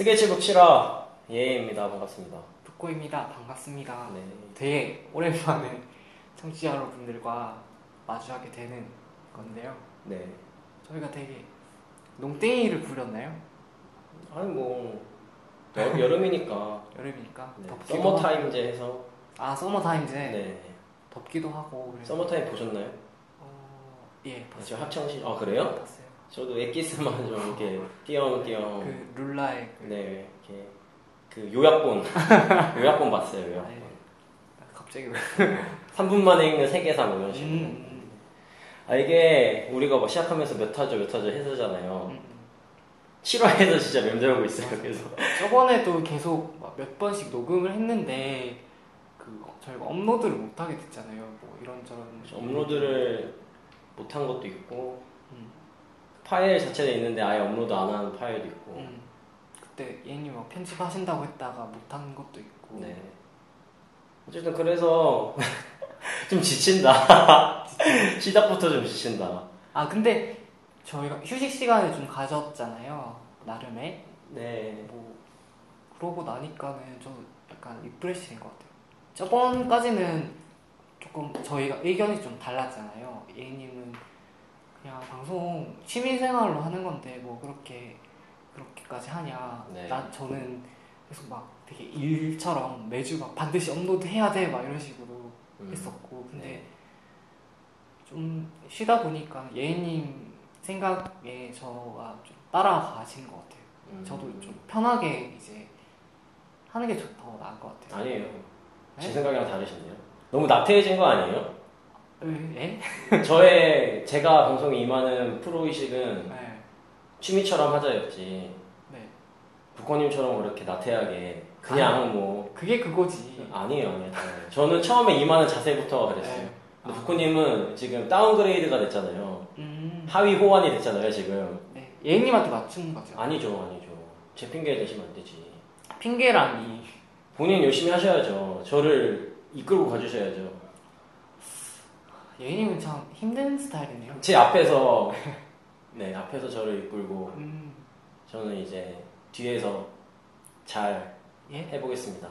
스케치북 7화 예입니다. 반갑습니다. 북고입니다. 반갑습니다. 네. 되게 오랜만에 청취자 여러분들과 마주하게 되는 건데요. 네. 저희가 되게 농땡이를 부렸나요? 아니 뭐 여, 여름이니까 여름이니까 네. 덥기도 서머 하고. 타임제 해서 아 서머 타임즈 네. 덥기도 하고 그래서 서머 타임 보셨나요? 어, 예저 봤어요. 학창 시 아 그래요? 봤어요. 저도 엑기스만 좀 이렇게 띄엄띄엄 그 룰라의 그 네 이렇게 그 요약본 요약본 봤어요. 아, 요약본. 예. 갑자기 왜? 3분 만에 읽는 세계사 뭐 이런 식으로. 음, 아 이게 우리가 뭐 시작하면서 몇 화죠 몇 화죠 했었잖아요. 음, 음. 7화에서 진짜 맴돌고 있어요. 그래서 저번에도 계속 막몇 번씩 녹음을 했는데 그 저희가 업로드를 못 하게 됐잖아요. 뭐 이런저런 업로드를 못한 것도 있고 음. 파일 자체는 있는데 아예 업로드 안 하는 파일도 있고. 음. 그때 예님 막 편집하신다고 했다가 못한 것도 있고. 네. 어쨌든 그래서 좀 지친다. 시작부터 좀 지친다. 아 근데 저희가 휴식 시간을 좀 가졌잖아요 나름의. 네. 뭐 그러고 나니까는 좀 약간 refresh인 것 같아요. 저번까지는 조금 저희가 의견이 좀 달랐잖아요. 예님은 그냥 방송 취미생활로 하는 건데 뭐 그렇게 그렇게까지 하냐 네. 나 저는 계속 막 되게 일처럼 매주 막 반드시 업로드 해야 돼 막 이런 식으로 음, 했었고 근데 네. 좀 쉬다 보니까 예님 생각에 저가 좀 따라가신 것 같아요. 음. 저도 좀 편하게 이제 하는 게 더 나은 것 같아요. 아니에요 제 네? 생각이랑 다르신데요 너무 나태해진 거 아니에요? 예? 저의 제가 방송에 임하는 프로의식은 네. 취미처럼 하자였지 네. 부커님처럼 그렇게 나태하게 그냥 뭐 그게 그거지. 아니에요 아니에요. 저는 처음에 임하는 자세부터 그랬어요 네. 근데 부코님은 지금 다운그레이드가 됐잖아요. 음. 하위 호환이 됐잖아요, 지금. 네. 예님한테 맞춘 거죠. 아니죠, 아니죠. 제 핑계 대시면 안 되지. 핑계라니. 본인 열심히 하셔야죠. 저를 이끌고 가주셔야죠. 예님은 참 힘든 스타일이네요. 제 앞에서, 네, 앞에서 저를 이끌고, 음. 저는 이제 뒤에서 잘 예? 해보겠습니다.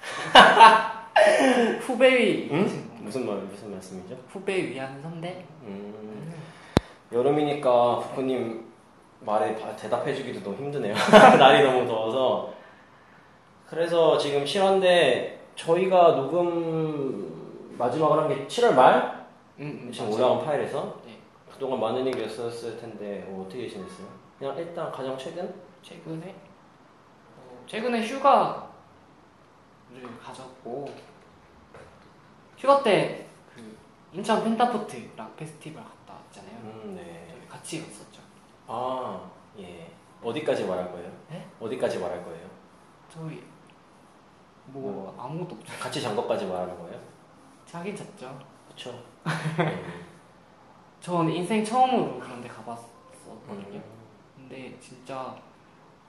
후, 후배위. 응? 하신 건가요? 무슨 말, 무슨 말씀이죠? 후배 위한 선배? 음, 여름이니까 부코님 말에 바- 대답해주기도 너무 힘드네요. 날이 너무 더워서. 그래서 지금 실화인데 저희가 녹음 마지막으로 한 게 7월 말? 음, 음, 지금 맞아요. 올라온 파일에서 네. 그동안 많은 얘기 했었을 텐데 어, 떻게 지냈어요? 그냥 일단 가장 최근? 최근에 어, 최근에 휴가를 가졌고 휴가 때 그 인천 펜타포트 락 페스티벌 갔다 왔잖아요. 음, 네. 저희 같이 갔었죠. 아, 예. 어디까지 말할 거예요? 네? 어디까지 말할 거예요? 저희 뭐 아무것도 없죠. 같이 잔 것까지 말하는 거예요? 자긴 잤죠. 그쵸. 전 인생 처음으로 그런데 가봤었거든요. 음. 근데 진짜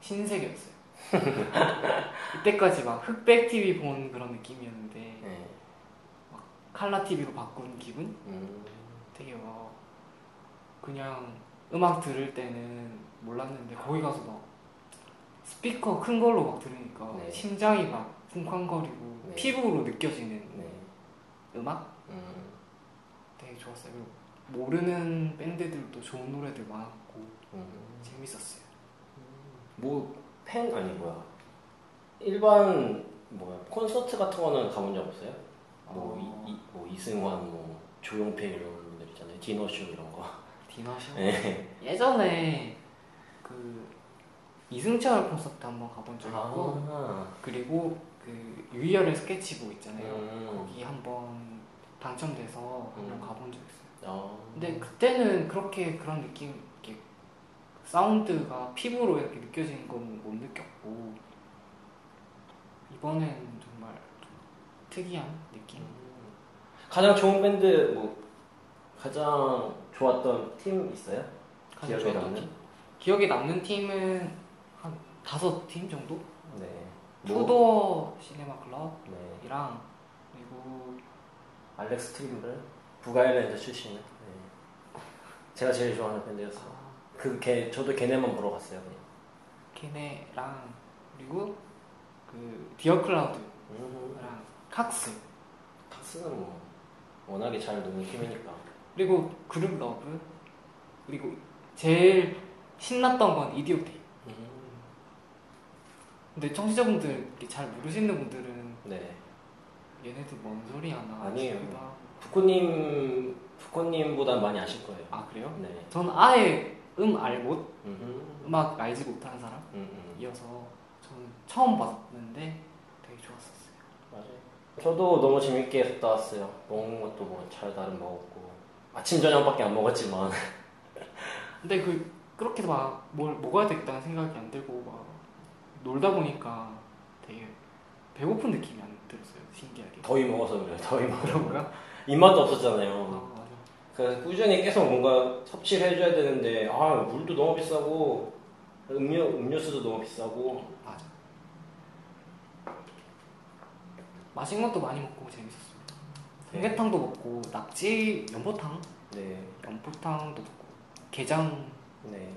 신세계였어요. 이때까지 막 흑백 TV 본 그런 느낌이었는데 네. 칼라 TV로 바꾼 기분? 음. 되게 막 그냥 음악 들을 때는 몰랐는데 거기 가서 막 스피커 큰 걸로 막 들으니까 네. 심장이 막 쿵쾅거리고 네. 피부로 느껴지는 네. 음악 음. 되게 좋았어요. 그리고 모르는 밴드들도 좋은 노래들 많았고 음. 재밌었어요. 뭐, 팬, 아니, 뭐야. 일반, 뭐야, 콘서트 같은 거는 가본 적 없어요? 뭐, 어. 이, 이- 뭐 이승환, 뭐, 조용필 이런 분들 있잖아요. 디너쇼 이런 거. 디너쇼 네. 예전에 그 이승철 콘서트 한번 가본 적 있고 아, 그리고 그 유희열의 스케치북 있잖아요. 음. 거기 한번 당첨돼서 한번 음. 가본 적 있어요. 아. 근데 그때는 그렇게 그런 느낌, 이렇게 사운드가 피부로 이렇게 느껴지는 건 못 느꼈고 이번엔 정말 좀 특이한 느낌. 가장 좋은 밴드, 뭐, 가장 좋았던 팀 있어요? 가장 기억에 남는? 팀? 기억에 남는 팀은 한 다섯 팀 정도? 네. Two Door Cinema Club이랑 네. 그리고 Alex Trimble? 북아일랜드 출신은? 네. 제가 제일 좋아하는 밴드였어요. 아, 그 걔, 저도 걔네만 보러 갔어요. 그냥. 걔네랑 그리고 그 디어 클라우드랑 음, 칵스 칵스는 뭐 워낙에 잘 노는 팀이니까. 그리고 Grouplove 그리고 제일 신났던 건 이디오테잎 음, 근데 청취자분들 잘 모르시는 분들은 네. 얘네들 뭔 소리 하나 아니에요. 싶기도 하고. 부코님 부코님보단 많이 아실 거예요. 아 그래요? 네. 저는 아예 음 알못 음, 음악 알지 못하는 사람이어서. 저는 처음 봤는데 되게 좋았었어요. 맞아요. 저도 너무 재밌게 갔다 왔어요. 먹는 것도 뭐 잘 나름 먹었고 아침 저녁밖에 안 먹었지만 근데 그 그렇게 막 뭘 먹어야 되겠다는 생각이 안 들고 막 놀다 보니까 되게 배고픈 느낌이 안 들었어요. 신기하게. 더위 먹어서 그래요. 더위 먹어. 그런가? 입맛도 아 없었잖아요. 맞아. 그래서 꾸준히 계속 뭔가 섭취를 해줘야 되는데 아 물도 너무 비싸고 음료 음료수도 너무 비싸고 맞아. 맛있는 것도 많이 먹고 재밌었어요. 네. 삼계탕도 먹고 낙지 연포탕, 네 연포탕도 먹고 게장 네.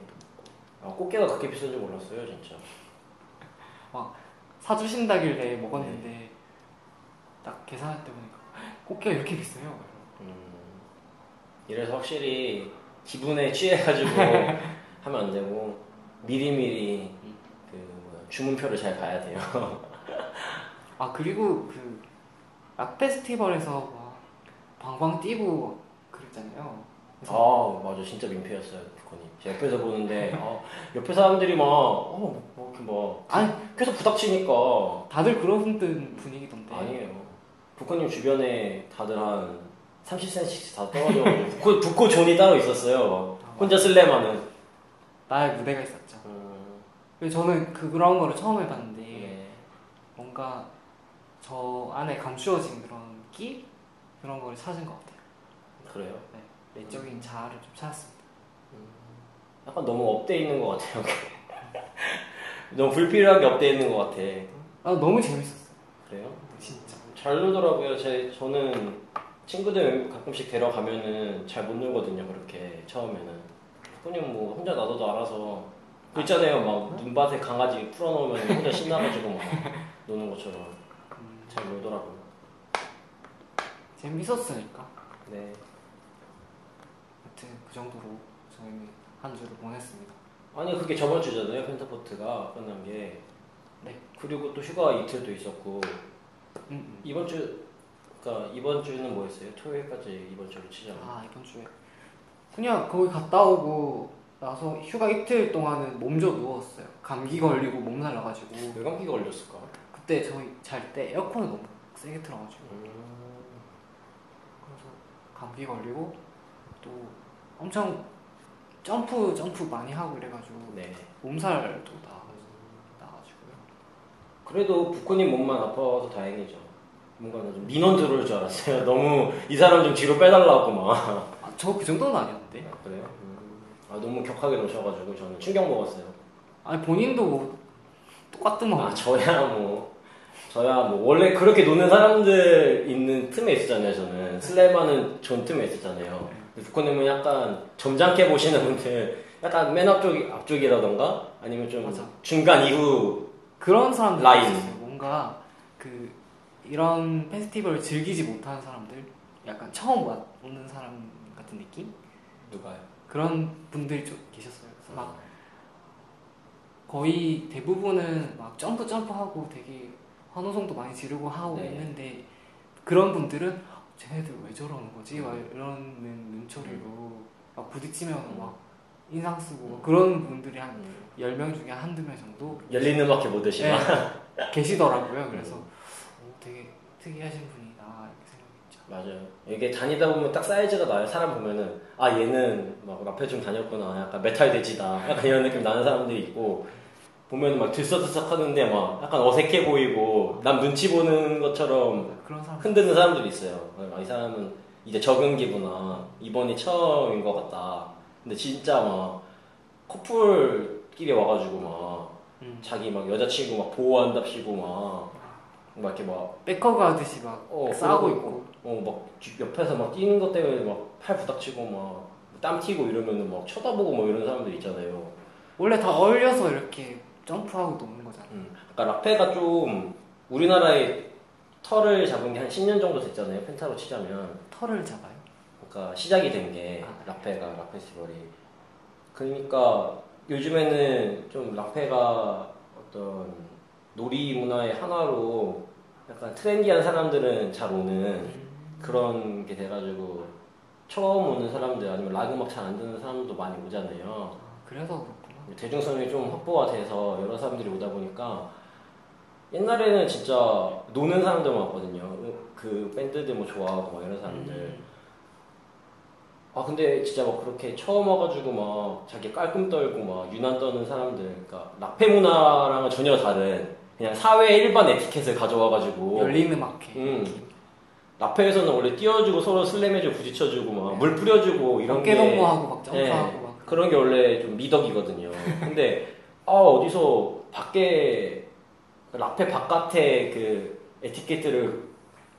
아, 꽃게가 그렇게 비싼 줄 몰랐어요 진짜. 사주신다길래 먹었는데 딱 계산할 때 보니까 꽃게가 이렇게 비싸요. 음, 이래서 확실히 기분에 취해가지고 하면 안 되고 미리미리 그 뭐야, 주문표를 잘 봐야 돼요. 아 그리고 그 락 페스티벌에서 막 방방 뛰고 그랬잖아요. 아 맞아 진짜 민폐였어요 옆에서 보는데 아, 옆에 사람들이 막 어 뭐 이렇게 막 아니 계속 부닥치니까 다들 그런 분위기던데. 아니에요. 부코님 주변에 다들 한 30cm씩 다 떨어져가지고 부코, 부코 존이 따로 있었어요. 아, 혼자 쓸래마는. 나의 무대가 있었죠. 음, 그래서 저는 그 그런 거를 처음 해봤는데 네. 뭔가 저 안에 감추어진 그런 끼 그런 거를 찾은 것 같아요. 그래요. 네, 내적인 자아를 좀 찾았습니다. 약간 너무 up돼 있는 것 같아요. 너무 불필요하게 up돼 있는 것 같아. 아 너무 재밌었어요. 그래요? 진짜. 잘 놀더라고요. 제, 저는 친구들 가끔씩 데려가면은 잘 못 놀거든요. 그렇게 처음에는. 그냥 뭐 혼자 놔둬도 알아서. 그 있잖아요. 막 눈밭에 강아지 풀어놓으면 혼자 신나가지고 막 노는 것처럼 음, 잘 놀더라고요. 재밌었으니까. 네. 하여튼 그 정도로 저희는 한 주를 보냈습니다. 아니 그게 저번 주잖아요. 펜타포트가 끝난 게. 네. 그리고 또 휴가 이틀도 있었고 음, 음. 이번 주 그러니까 이번 주는 뭐였어요? 토요일까지 이번 주로 치잖아요. 아 이번 주에 그냥 거기 갔다 오고 나서 휴가 이틀 동안은 몸져 누웠어요. 감기 걸리고 몸살 나가지고 왜 감기가 걸렸을까? 그때 저희 잘 때 에어컨을 너무 세게 틀어가지고 그래서 감기 걸리고 또 엄청 점프 점프 많이 하고 이래가지고 네. 몸살도 나 나가지고요. 그래도 부코님 몸만 아파서 다행이죠. 뭔가 좀 민원 들어올 줄 알았어요. 너무 이 사람 좀 뒤로 빼달라고 막. 아, 저 그 정도는 아니었는데. 아, 그래요? 아 너무 격하게 노셔가지고 저는 충격 먹었어요. 아니 본인도 뭐 똑같더만. 아 저야 뭐 저야 뭐 원래 그렇게 노는 사람들 있는 틈에 있었잖아요. 저는 slam하는 zone 틈에 있었잖아요. 부코님은 약간 점잖게 보시는 분들 약간 맨 앞쪽 앞쪽이라던가 아니면 좀 맞아. 중간 이후 그런 사람들 라인. 있었어요. 뭔가 그 이런 페스티벌을 즐기지 못하는 사람들, 약간 처음 와- 오는 사람 같은 느낌? 누가요? 그런 분들이 좀 계셨어요. 그래서 막 거의 대부분은 막 점프 점프하고 되게 환호성도 많이 지르고 하고 네. 있는데 그런 분들은 쟤네들 왜 저러는 거지? 막 음. 이러는 눈초리로 막 부딪히면 막 인상 쓰고 막 그런 분들이 한 10명 중에 한두 명 정도 열린 음악회 못 드시나? 네, 계시더라고요. 그래서 오, 되게 특이하신 분이다 이렇게 생각했죠. 맞아요. 이게 다니다 보면 딱 사이즈가 나요. 사람 보면은 아 얘는 막 락페 좀 다녔구나. 약간 메탈 돼지다. 약간 이런 느낌 나는 사람들이 있고 보면은 막 들썩들썩 하는데 막 약간 어색해 보이고 남 눈치 보는 것처럼 사람 흔드는 사람들이 있어요. 아, 이 사람은 이제 적응기구나. 이번이 처음인 것 같다. 근데 진짜 막 커플끼리 와가지고 막 음. 자기 막 여자친구 막 보호한답시고 막, 막 이렇게 막 백허그 하듯이 막 어, 싸우고 있고 어, 막 뒤- 옆에서 막 뛰는 것 때문에 막 팔 부닥치고 막 땀 튀고 이러면은 막 쳐다보고 뭐 이런 사람들 있잖아요. 원래 다 어울려서 이렇게 점프하고 노는 거잖아요. 음. 그러니까 락페가 좀 우리나라에 터를 잡은 게 한 10년 정도 됐잖아요. 펜타로 치자면. 털을 잡아요. 그러니까 시작이 된게 아. 라페가 라 페스티벌이. 그러니까 요즘에는 좀 라페가 어떤 놀이 문화의 하나로 약간 트렌디한 사람들은 잘 오는 그런 게 돼가지고 처음 오는 사람들 아니면 락 음악 잘 안 듣는 사람들도 많이 오잖아요. 아, 그래서. 대중성이 좀 확보가 돼서 여러 사람들이 오다 보니까 옛날에는 진짜 노는 사람들만 왔거든요. 그 밴드들 뭐 좋아하고 막 이런 사람들. 음. 아 근데 진짜 막 그렇게 처음 와가지고 막 자기 깔끔 떨고 막 유난 떠는 사람들, 그러니까 락페 문화랑은 전혀 다른 그냥 사회 일반 에티켓을 가져와가지고 열린 음악회. 음. 라페에서는 원래 띄워주고 서로 슬램해주고 부딪혀주고 막 물 뿌려주고 이런 게 어깨동무하고 막 점프하고 네. 막. 그런 게 원래 좀 미덕이거든요. 근데 아 어디서 밖에 라페 바깥에 그 에티켓들을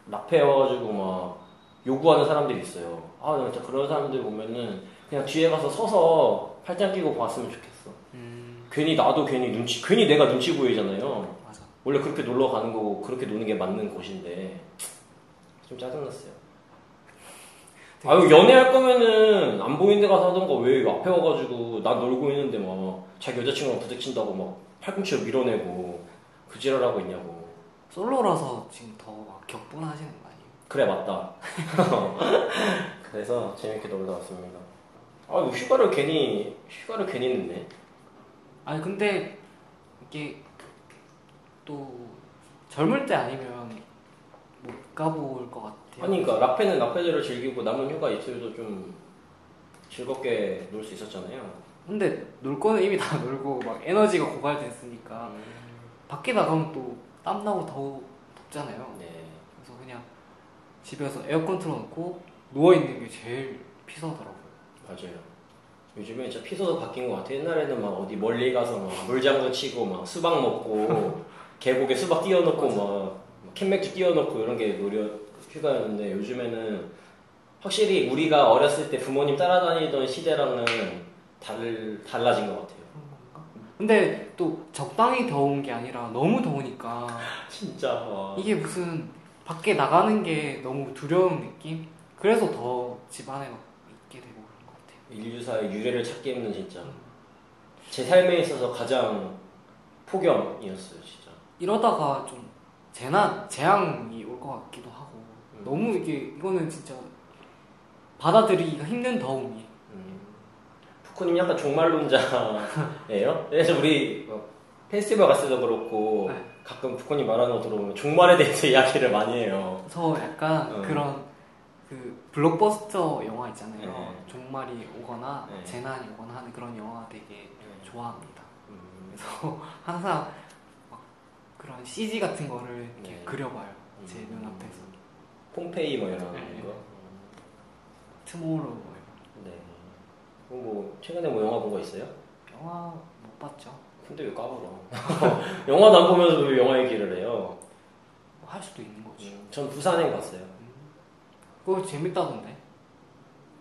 라페 와가지고 막 요구하는 사람들이 있어요. 아 진짜 그런 사람들 보면은 그냥 뒤에 가서 서서 팔짱 끼고 봤으면 좋겠어. 음, 괜히 나도 괜히 눈치 괜히 내가 눈치 보이잖아요. 맞아. 원래 그렇게 놀러 가는 거고 그렇게 노는 게 맞는 곳인데 좀 짜증났어요. 아유 연애할 거면은 안 보이는 데 가서 하던가 왜 앞에 와가지고 나 놀고 있는데 막 자기 여자친구랑 부딪힌다고 막 팔꿈치로 밀어내고 그 지랄하고 있냐고 솔로라서 지금 더 막 격분하시는 거 아니에요? 그래 맞다 그래서 재밌게 놀다 왔습니다 아 이거 휴가를 괜히 휴가를 괜히 냈네 아니 근데 이게 또 젊을 때 아니면 못 가볼 것 같아요. 아니 그러니까 라페는 라페대로 즐기고 남은 휴가 이틀도 좀 즐겁게 놀 수 있었잖아요 근데 놀 거는 이미 다 놀고 막 에너지가 고갈됐으니까 밖에 나가면 또 땀 나고 더 덥잖아요. 네 그래서 그냥 집에서 에어컨 틀어놓고 누워 있는 게 제일 피서더라고요. 맞아요. 요즘에 진짜 피서도 바뀐 것 같아. 옛날에는 막 어디 멀리 가서 막 물장구 치고 막 수박 먹고 계곡에 수박 띄워놓고 막 캔맥주 띄워놓고 이런 게 노려 휴가였는데 요즘에는 확실히 우리가 어렸을 때 부모님 따라다니던 시대랑은 달, 달라진 것 같아요. 근데 또 적당히 더운 게 아니라 너무 더우니까 진짜 와. 이게 무슨 밖에 나가는 게 너무 두려운 느낌? 그래서 더 집안에 막 있게 되고 그런 것 같아요. 인류사의 유래를 찾기 힘든 진짜 제 삶에 있어서 가장 폭염이었어요 진짜. 이러다가 좀 재난, 재앙이 올 것 같기도. 너무 이게 이거는 진짜 받아들이기가 힘든 더움이 음. 푸코님 약간 종말론자예요? 그래서 우리 뭐 페스티벌 갔을 때도 그렇고 네. 가끔 푸코님 말하는 거 들어보면 종말에 대해서 이야기를 많이 해요. 그래서 약간 음. 그런 그 블록버스터 영화 있잖아요 네. 종말이 오거나 네. 재난이 오거나 하는 그런 영화 되게 좋아합니다 음, 그래서 항상 막 그런 CG 같은 거를 이렇게 네. 그려봐요 제 음. 눈앞에서 폼페이 뭐 이런 네. 거. 트모로우 뭐 이런 네. 그럼 뭐 최근에 뭐 영화 본 거 있어요? 영화 못 봤죠 근데 왜 까불어? 영화도 안 보면서 왜 영화 얘기를 해요? 뭐 할 수도 있는 거지 음, 전 부산행 봤어요. 그거 재밌다던데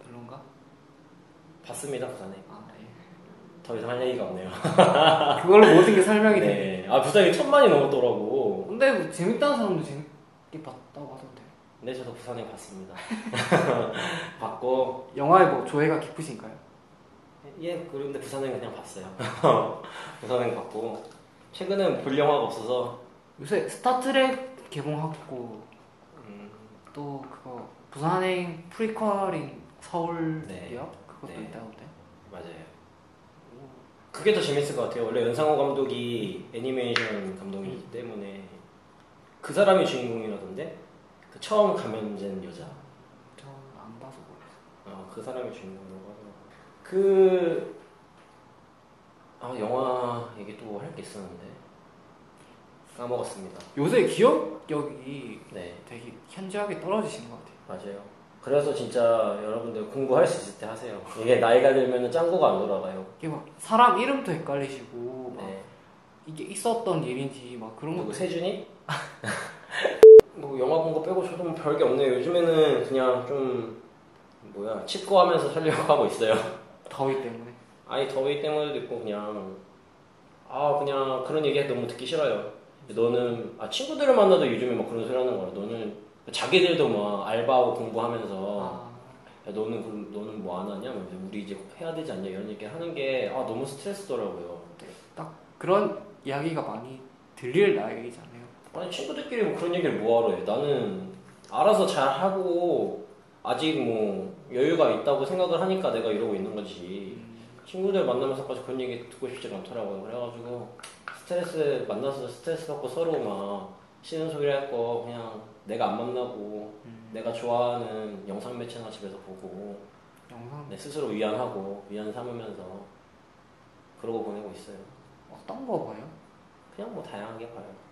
별론가? 봤습니다 부산행. 아, 예. 더 이상 할 얘기가 없네요. 그걸로 모든 게 설명이 돼. 네. 아 부산이 천만이 넘었더라고. 근데 뭐 재밌다는 사람도 재밌게 하던데. 네, 저도 부산행 봤습니다. 봤고 영화에 뭐 조예가 깊으신가요? 예, 그런데 부산행 그냥 봤어요. 부산행 봤고 최근엔 볼 영화가 없어서 요새 스타트랙 개봉하고 음, 또 그거 부산행 프리퀄인 서울역 네. 그것도 네. 있다던데. 맞아요. 그게 더 재밌을 것 같아요. 원래 연상호 감독이 애니메이션 감독이기 때문에 그 사람이 주인공이라던데 그 처음 감염된 여자. 저안 봐서 모르겠어요. 어, 그 사람이 주인공이라고 하더라고. 그, 아, 영화 얘기 또 할 게 있었는데. 까먹었습니다. 요새 기억력이 네, 되게 현저하게 떨어지시는 것 같아요. 맞아요. 그래서 진짜 여러분들 공부할 수 있을 때 하세요. 이게 나이가 들면 짱구가 안 돌아가요. 이게 막 사람 이름도 헷갈리시고 막 네. 이게 있었던 일인지 막 그런 거 세준이? 뭐 영화 본 거 빼고 저도 뭐 별게 없네요. 요즘에는 그냥 좀 뭐야 치과하면서 살려고 하고 있어요. 더위 때문에. 아니 더위 때문에도 있고 그냥 아 그냥 그런 얘기 너무 듣기 싫어요. 너는 아 친구들을 만나도 요즘에 막 그런 소리 하는 거야. 너는 자기들도 막 알바하고 공부하면서 아, 야, 너는 그럼 너는 뭐 안 하냐? 뭐 우리 이제 해야 되지 않냐? 이런 얘기 하는 게 아 너무 스트레스더라고요. 그런 이야기가 많이 들릴 나이잖아요. 아니 친구들끼리 뭐 그런 얘기를 뭐하러 해? 나는 알아서 잘 하고 아직 뭐 여유가 있다고 생각을 하니까 내가 이러고 있는 거지. 친구들 만나면서까지 그런 얘기 듣고 싶지가 않더라고요. 그래가지고 스트레스 만나서 스트레스 받고 서로 막 싫은 소리 할거 그냥 내가 안 만나고 음, 내가 좋아하는 영상 매체나 집에서 보고 영상 내 스스로 위안하고 위안 삼으면서 그러고 보내고 있어요. 어떤 거 봐요? 그냥 뭐 다양하게 봐요.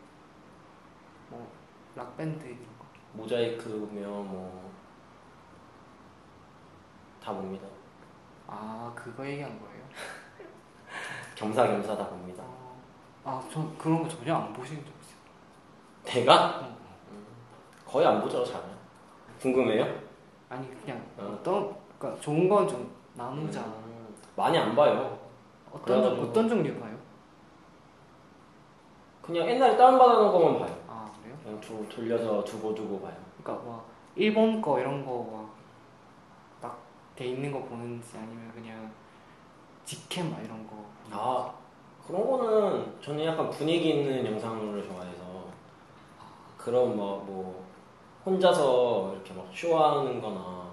뭐 락밴드 이런 거. 모자이크면 뭐 다 봅니다. 아 그거 얘기한 거예요? 겸사겸사 다 봅니다. 어, 아저 그런 거 전혀 안 보시는 적 있어요. 내가 어. 거의 안 보죠, 잘. 궁금해요? 아니 그냥 어. 어떤 그러니까 좋은 건 좀 나누자. 음, 많이 안 봐요. 어떤 종- 그래가지고- 어떤 종류 봐요? 그냥 옛날에 다운받아놓은 것만 봐요. 두, 돌려서 두고 두고 봐요. 그러니까 막 일본 거 이런 거막딱 돼 있는 거 보는지 아니면 그냥 직캠 막 이런 거. 아 그런 거는 저는 약간 분위기 있는 영상을 좋아해서 그런 막 뭐 혼자서 이렇게 막 쇼하는 거나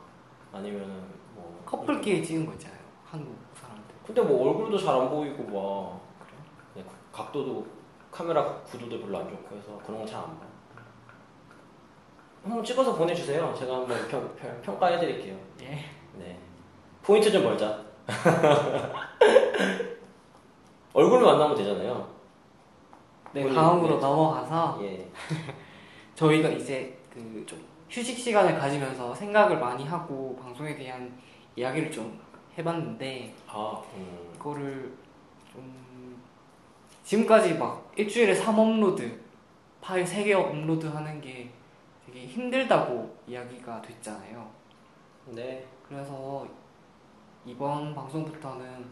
아니면은 뭐 커플끼리 찍은 거 있잖아요. 한국 사람들. 근데 뭐 얼굴도 잘 안 보이고 막 그래요? 네, 각도도 카메라 구도도 별로 안 좋고 해서 그런 거 잘 안 봐요. 한번 찍어서 보내주세요. 제가 한번 평, 평, 평가해드릴게요. 예. 네. 포인트 좀 벌자. 얼굴 만나면 되잖아요. 네 다음으로 네. 넘어가서 예. 저희가 이제 그 좀 휴식 시간을 가지면서 생각을 많이 하고 방송에 대한 이야기를 좀 해봤는데 아, 음. 그거를 좀 지금까지 막 일주일에 3 업로드 파일 3개 업로드 하는 게 되게 힘들다고 이야기가 됐잖아요. 네. 그래서 이번 방송부터는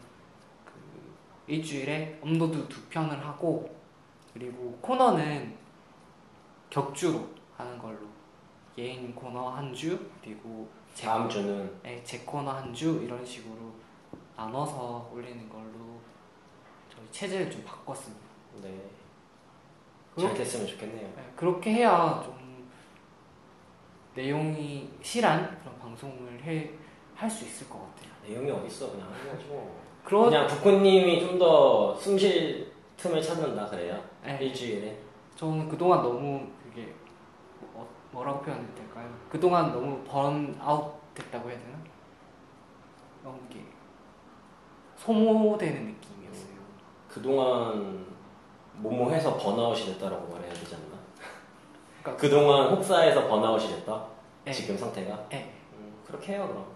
그 일주일에 업로드 두 편을 하고 그리고 코너는 격주로 하는 걸로 예님 코너 한 주 그리고 제, 다음 주는 네, 제 코너 한 주 이런 식으로 나눠서 올리는 걸로 저희 체제를 좀 바꿨습니다. 네. 그렇게, 잘 됐으면 좋겠네요. 네, 그렇게 해야 좀 내용이 실한 그런 방송을 해 할 수 있을 것 같아요. 내용이 어딨어 그냥 거지 뭐. 그런 그냥 부코님이 좀 더 숨쉴 틈을 찾는다 그래요. 네. 일주일에. 저는 그동안 너무 그게 뭐, 뭐라고 표현해야 될까요? 그동안 너무 번아웃 됐다고 해야 되나? 너무 이게 소모되는 느낌이었어요. 그동안 뭐뭐 해서 번아웃이 됐다라고 말해야 않나? 그러니까 그동안 혹사해서 번아웃이 됐다? 네. 지금 상태가? 네. 음, 그렇게 해요 그럼.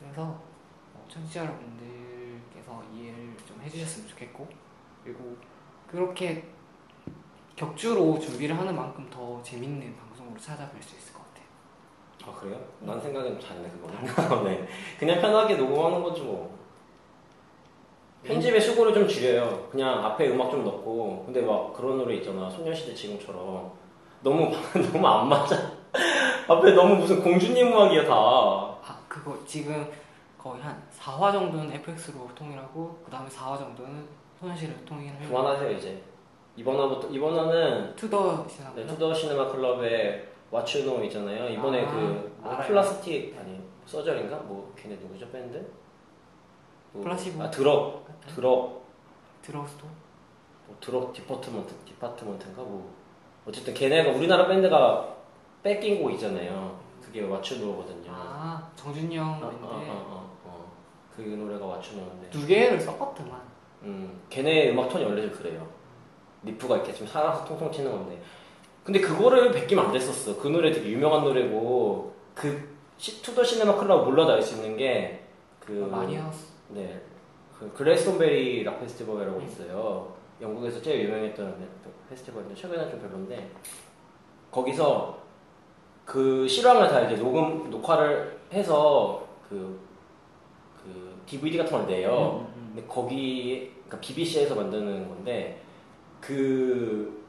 그래서 어, 청취자 여러분들께서 이해를 좀 해주셨으면 좋겠고 그리고 그렇게 격주로 준비를 하는 만큼 더 재밌는 방송으로 찾아뵐 수 있을 것 같아요. 아 그래요? 난 생각은 잘했네 그거는. 네. 그냥 편하게 녹음하는 거죠 뭐. 편집의 수고를 좀 줄여요. 그냥 앞에 음악 좀 넣고. 근데 막 그런 노래 있잖아. 소녀시대 지금처럼. 너무 너무 안 맞아. 앞에 너무 무슨 공주님 음악이야 다. 아 그거 지금 거의 한 4화 정도는 FX로 통일하고 그 다음에 4화 정도는 소녀시대로 통일을 그만하세요 이제. 이번 화부터 이번 화는 Two Door Cinema고요? 네, 투더 시네마 클럽의 왓츠노 있잖아요. 이번에 아, 그 뭐. 플라스틱 아니 서절인가? 뭐 걔네 누구죠 밴드? 뭐, 플라시보. 아 drug drug drugstore? 뭐 drug department department인가 뭐 어쨌든 걔네가 우리나라 밴드가 베낀 곡 있잖아요. 그게 What You Know거든요. 아 정준영인데 어, 어, 어, 어. 그 노래가 왓츠노인데. 두 개를 썼었더만 음, 걔네 음악 톤이 원래 좀 그래요. riff가 이렇게 좀 살아서 통통 튀는 건데. 근데 그거를 베끼면 안 됐었어. 그 노래 되게 유명한 노래고, 그, 시, Two Door Cinema Club 몰라도 알 수 있는 게, 그, 마리아스 네. 그 글래스톤베리 락 페스티벌이라고 있어요. 영국에서 제일 유명했던 페스티벌인데, 최근에 좀 별론데, 거기서 그 실황을 다 이제 녹음, 녹화를 해서 그, 그 DVD 같은 걸 내요. 음, 음, 근데 거기 그러니까 BBC에서 만드는 건데 그그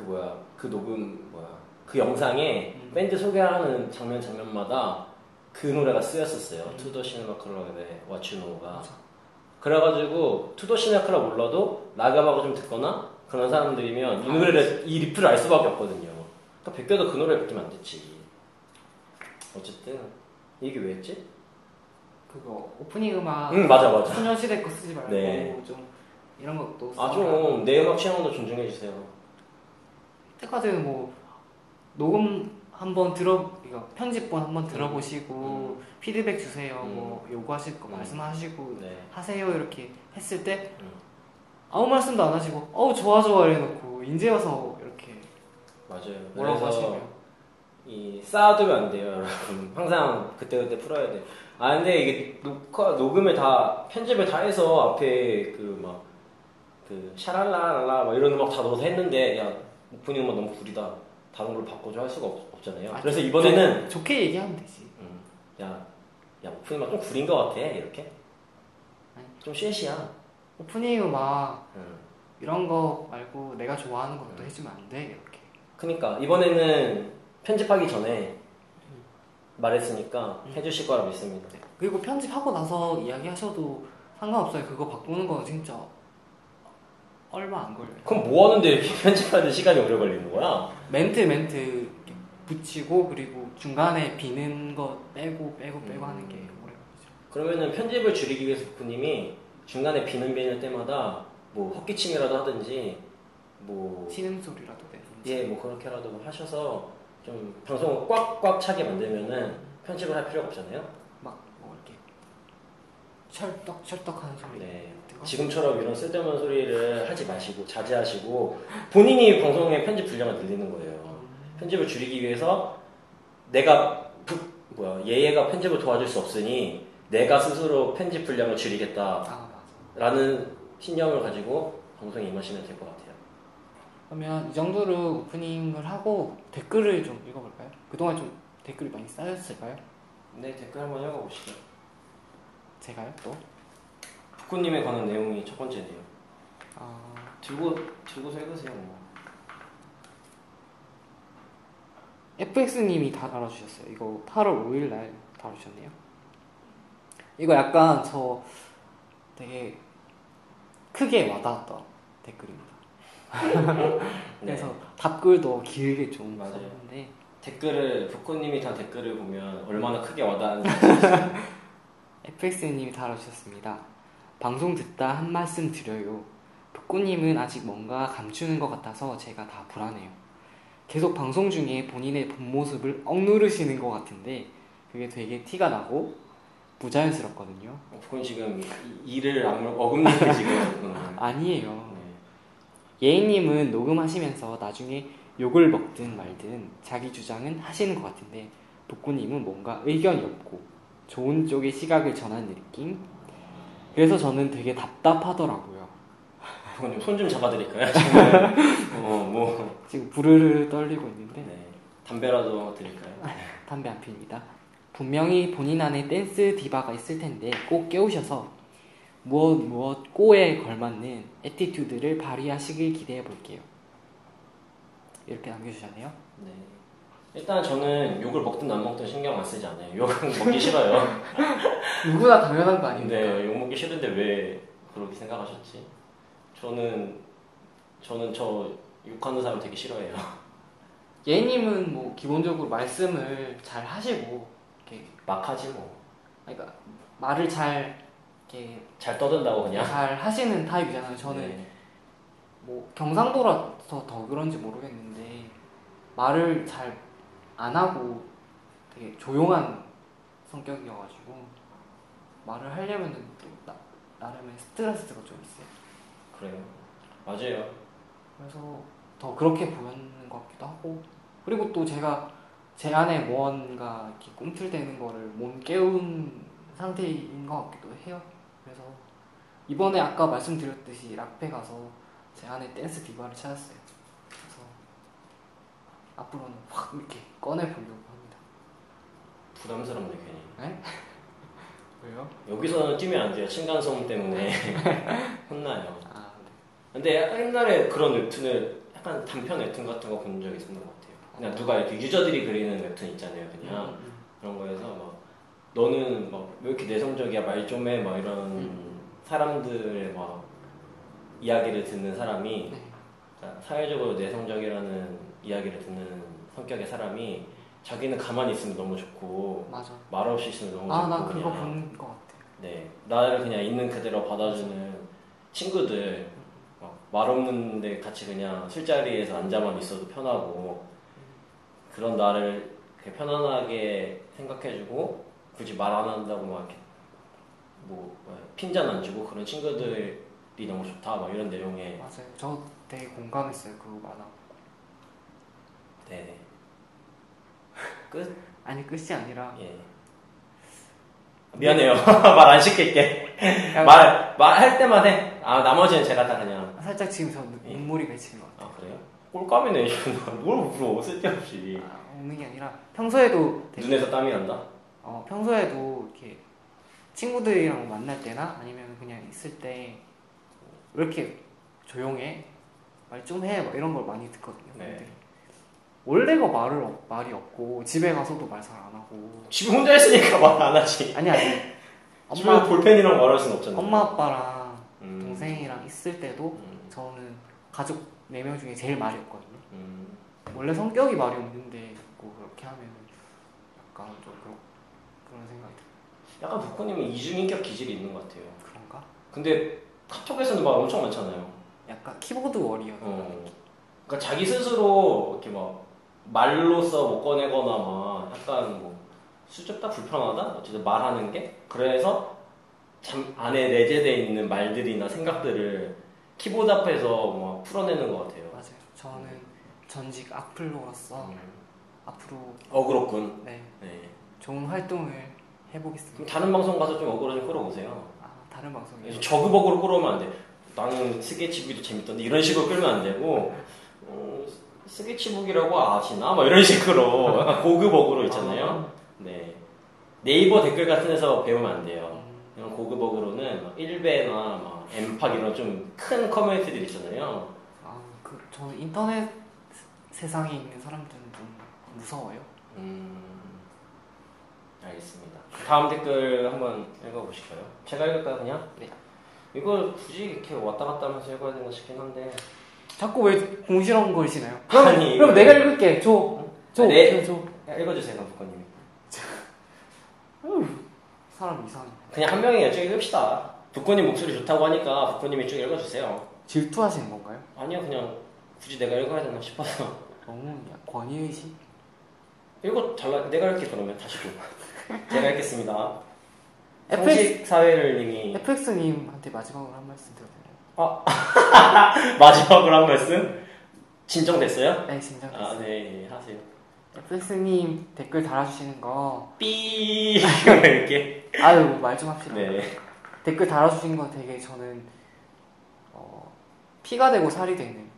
뭐야 그 녹음 뭐야 그 영상에 음. 밴드 소개하는 장면 장면마다 그 노래가 쓰였었어요. 음. 투더 시네마 왓츠노가 맞아. 그래가지고 시네마 클럽 몰라도 락 음악 좀 듣거나 그런 사람들이면 이 노래를 이 riff를 알 수밖에 없거든요. 그러니까 베껴도 그 노래를 베끼면 안 됐지. 어쨌든 이게 왜 했지? 그거 오프닝 음악 응 맞아 맞아. 소녀시대 거 쓰지 말고 네. 좀 이런 것도 아 써라. 좀 내 음악 취향도 존중해 주세요. 때까지는 뭐 녹음 한번 들어 이거 편집본 한번 들어보시고 피드백 주세요 음. 뭐 요구하실 거 음. 말씀하시고 네. 하세요 이렇게 했을 때 음. 아무 말씀도 안 하시고 어우 좋아 좋아 이래놓고 이제 와서 이렇게 맞아요. 뭐라고 하시면 이 쌓아두면 안 돼요, 여러분. 항상 그때그때 풀어야 돼. 아 근데 이게 녹화 녹음을 다 편집을 다 해서 앞에 그 막 그 샤랄라랄라 막 이런 음악 다 넣어서 했는데 야 오프닝 음악 너무 구리다. 다른 걸로 바꿔줘 할 수가 없, 없잖아요. 아, 그래서 이번에는 좋- 좋게 얘기하면 되지 음, 야, 야 오프닝 음악 좀 구린 것 같아 이렇게. 아니. 좀 쉐시야. 오프닝 음악 음. 이런 거 말고 내가 좋아하는 것도 음. 해주면 안 돼 이렇게 그러니까 이번에는 편집하기 전에 말했으니까 음. 해주실 거라 믿습니다. 그리고 편집하고 나서 이야기하셔도 상관없어요 그거 바꾸는 거 진짜 얼마 안 걸려요 그럼 뭐 하는데 이렇게 편집하는데 시간이 오래 걸리는 거야? 멘트 멘트 붙이고 그리고 중간에 비는 거 빼고 빼고 빼고 음. 하는 게 오래 걸리죠. 그러면은 편집을 줄이기 위해서 부님이 중간에 비는 비는 때마다 뭐 헛기침이라도 하든지 뭐 신음 소리라도 내든지. 예, 뭐 그렇게라도 하셔서 좀 방송을 꽉꽉 차게 만들면은 편집을 할 필요가 없잖아요. 막 뭐 이렇게 철떡 철떡하는 소리. 네. 지금처럼 이런 쓸데없는 소리를 하지 마시고 자제하시고 본인이 방송의 편집 분량을 늘리는 거예요. 음. 편집을 줄이기 위해서 내가 부, 뭐야 얘가 편집을 도와줄 수 없으니 내가 스스로 편집 분량을 줄이겠다. 아 맞아. 라는 신념을 가지고 방송에 임하시면 될 것 같아요. 그러면 이 정도로 오프닝을 하고 댓글을 좀 읽어볼까요? 그동안 좀 댓글이 많이 쌓였을까요? 네, 댓글 한번 읽어보시죠. 제가요 또? 북구님에 관한 내용이 첫 번째네요. 아 들고, 들고서 읽으세요. 뭐. FX님이 다 달아주셨어요. 이거 8월 5일날 달아주셨네요. 이거 약간 저 되게 크게 와닿았던 댓글입니다. 네. 그래서 답글도 길게 좀 맞아요. 썼는데 댓글을, 북구님이 단 댓글을 보면 얼마나 크게 와닿는지. FX님이 달아주셨습니다. 방송 듣다 한 말씀 드려요. 북구님은 아직 뭔가 감추는 것 같아서 제가 다 불안해요. 계속 방송 중에 본인의 본 모습을 억누르시는 것 같은데 그게 되게 티가 나고 부자연스럽거든요. 북구님 지금 이- 이를 악물- 어긋나게 지금. 음. 아니에요. 네. 예인님은 녹음하시면서 나중에 욕을 먹든 말든 자기 주장은 하시는 것 같은데 북구님은 뭔가 의견이 없고 좋은 쪽의 시각을 전하는 느낌? 그래서 저는 되게 답답하더라고요. 손 좀 잡아드릴까요? 지금. 어, 뭐. 지금 부르르 떨리고 있는데 네. 담배라도 드릴까요? 담배 안 피웁니다. 분명히 본인 안에 댄스 디바가 있을 텐데 꼭 깨우셔서 무엇 무엇 꼬에 걸맞는 attitude를 발휘하시길 기대해 볼게요. 이렇게 남겨주셨네요. 네. 일단 저는 욕을 먹든 안 먹든 신경 안 쓰지 않아요. 욕은 먹기 싫어요. 누구나 당연한 거 아닙니까? 근데 욕 먹기 싫은데 왜 그렇게 생각하셨지? 저는 저는 저 욕하는 사람 되게 싫어해요. 예님은 뭐 기본적으로 말씀을 잘 하시고 이렇게 막 하지 뭐. 그러니까 말을 잘 이렇게 잘 떠든다고 그냥. 잘 하시는 타입이잖아요. 저는 네. 뭐 경상도라서 더 그런지 모르겠는데 말을 잘 안 하고 되게 조용한 성격이어가지고 말을 하려면은 또 나, 나름의 스트레스가 좀 있어요. 그래요. 맞아요. 그래서 더 그렇게 보이는 것 같기도 하고 그리고 또 제가 제 안에 무언가 이렇게 꿈틀대는 거를 못 깨운 상태인 것 같기도 해요. 그래서 이번에 아까 말씀드렸듯이 락페 가서 제 안에 댄스 디바를 찾았어요. 그래서 앞으로는 확 이렇게 꺼내 보려고 합니다. 부담스럽네 괜히. 네? 왜요? 여기서는 뛰면 안 돼요. 층간소음 때문에 혼나요. 근데 옛날에 그런 웹툰을 약간 단편 웹툰 같은 거 본 적이 있었던 것 같아요. 그냥 누가 이렇게 유저들이 그리는 웹툰 있잖아요. 그냥 음, 그런 거에서 막 너는 막 왜 이렇게 내성적이야 말 좀 해 막 이런 음. 사람들의 막 이야기를 듣는 사람이 네. 그러니까 사회적으로 내성적이라는 이야기를 듣는 성격의 사람이 자기는 가만히 있으면 너무 좋고 맞아. 말 없이 있으면 너무 아, 좋고 나 그거 그냥 본것 같아. 네 나를 그냥 있는 그대로 받아주는 친구들 막 말 없는데 같이 그냥 술자리에서 앉아만 있어도 편하고 그런 나를 편안하게 생각해주고 굳이 말 안 한다고 막 이렇게 뭐 뭐야, 핀잔 안 주고 그런 친구들이 너무 좋다 막 이런 내용의 맞아요. 저 되게 공감했어요. 그 만화. 네 끝? 아니 끝이 아니라 예 미안해요 말 안 시킬게 말 말할 때만 해 아 나머지는 제가 다 그냥 살짝 지금 저 예. 눈물이 맺히는 것 같아요. 아 그래요? 꼴감이네 뭘 울어 쓸데없이 아, 웃는 게 아니라 평소에도 되게 눈에서 땀이 난다? 어, 평소에도 이렇게 친구들이랑 만날 때나 아니면 그냥 있을 때 왜 이렇게 조용해? 말 좀 해? 막 이런 걸 많이 듣거든요. 네. 원래가 말을 없- 말이 없고 집에 가서도 말 잘 안 하고 집에 혼자 있으니까 말 안 하지 아니 아니 집에서 볼펜이랑 말할 순 없잖아 엄마 아빠랑 음. 동생이랑 있을 때도 음. 저는 가족 4명 중에 제일 말이 없거든요. 음. 원래 성격이 말이 없는데 뭐 그렇게 하면 약간 좀 그런, 그런 생각이 들어요. 약간 부코님은 이중인격 기질이 있는 것 같아요 그런가? 근데 카톡에서는 말 엄청 많잖아요 약간 키보드 워리어. 어. 그러니까 자기 스스로 이렇게 막 말로써 못 꺼내거나 막 약간 뭐 수줍다 불편하다 어쨌든 말하는 게 그래서 잠 안에 내재되어 있는 말들이나 생각들을 키보드 앞에서 막 풀어내는 것 같아요. 맞아요. 저는 전직 악플로로서 음. 앞으로 어 그렇군. 네, 네. 좋은 활동을 해보겠습니다. 다른 방송 가서 좀 어그로 좀 끌어오세요. 아, 다른 방송에 저그버그로 끌어오면 안 돼. 나는 스케치북이 재밌던데 이런 식으로 끌면 안 되고 어, 스케치북이라고 아시나? 막 이런 식으로 약간 고급 어그로 있잖아요. 네. 네이버 댓글 같은 데서 배우면 안 돼요. 음, 이런 고급어그로는 막 일베나 막 엠팍 이런 좀 큰 커뮤니티들 있잖아요. 아, 그 저는 인터넷 세상에 있는 사람들은 좀 무서워요. 음, 알겠습니다. 다음 댓글 한번 읽어보실까요? 제가 읽을까요, 그냥? 네. 이걸 굳이 이렇게 왔다 갔다 하면서 읽어야 되나 싶긴 한데. 자꾸 왜 공실한 걸시나요? 그럼, 아니, 그럼 이거- 내가 읽을게. 줘. 줘. 네. 줘. 읽어주세요, 감독관님이. 사람 이상해. 그냥 한 명이에요. 쭉 읽읍시다. 북코님 목소리 좋다고 하니까 북코님이 쭉 읽어주세요. 질투하시는 건가요? 아니요, 그냥 굳이 내가 읽어야 되나 싶어서. 너무 권위의식? 읽어 달라. 내가 읽게 그러면 다시 좀. 제가 읽겠습니다. FX, 사회를님이 FX님한테 마지막으로 한 말씀 드려도 되나요? 마지막으로 한 말씀 진정됐어요? 네, 진정됐어요. 아, 네, 하세요. FX님 댓글 달아주시는 거 삐 이렇게. 아유 말 좀 합시다. 네. 댓글 달아주신 거 되게 저는 어, 피가 되고 살이 되는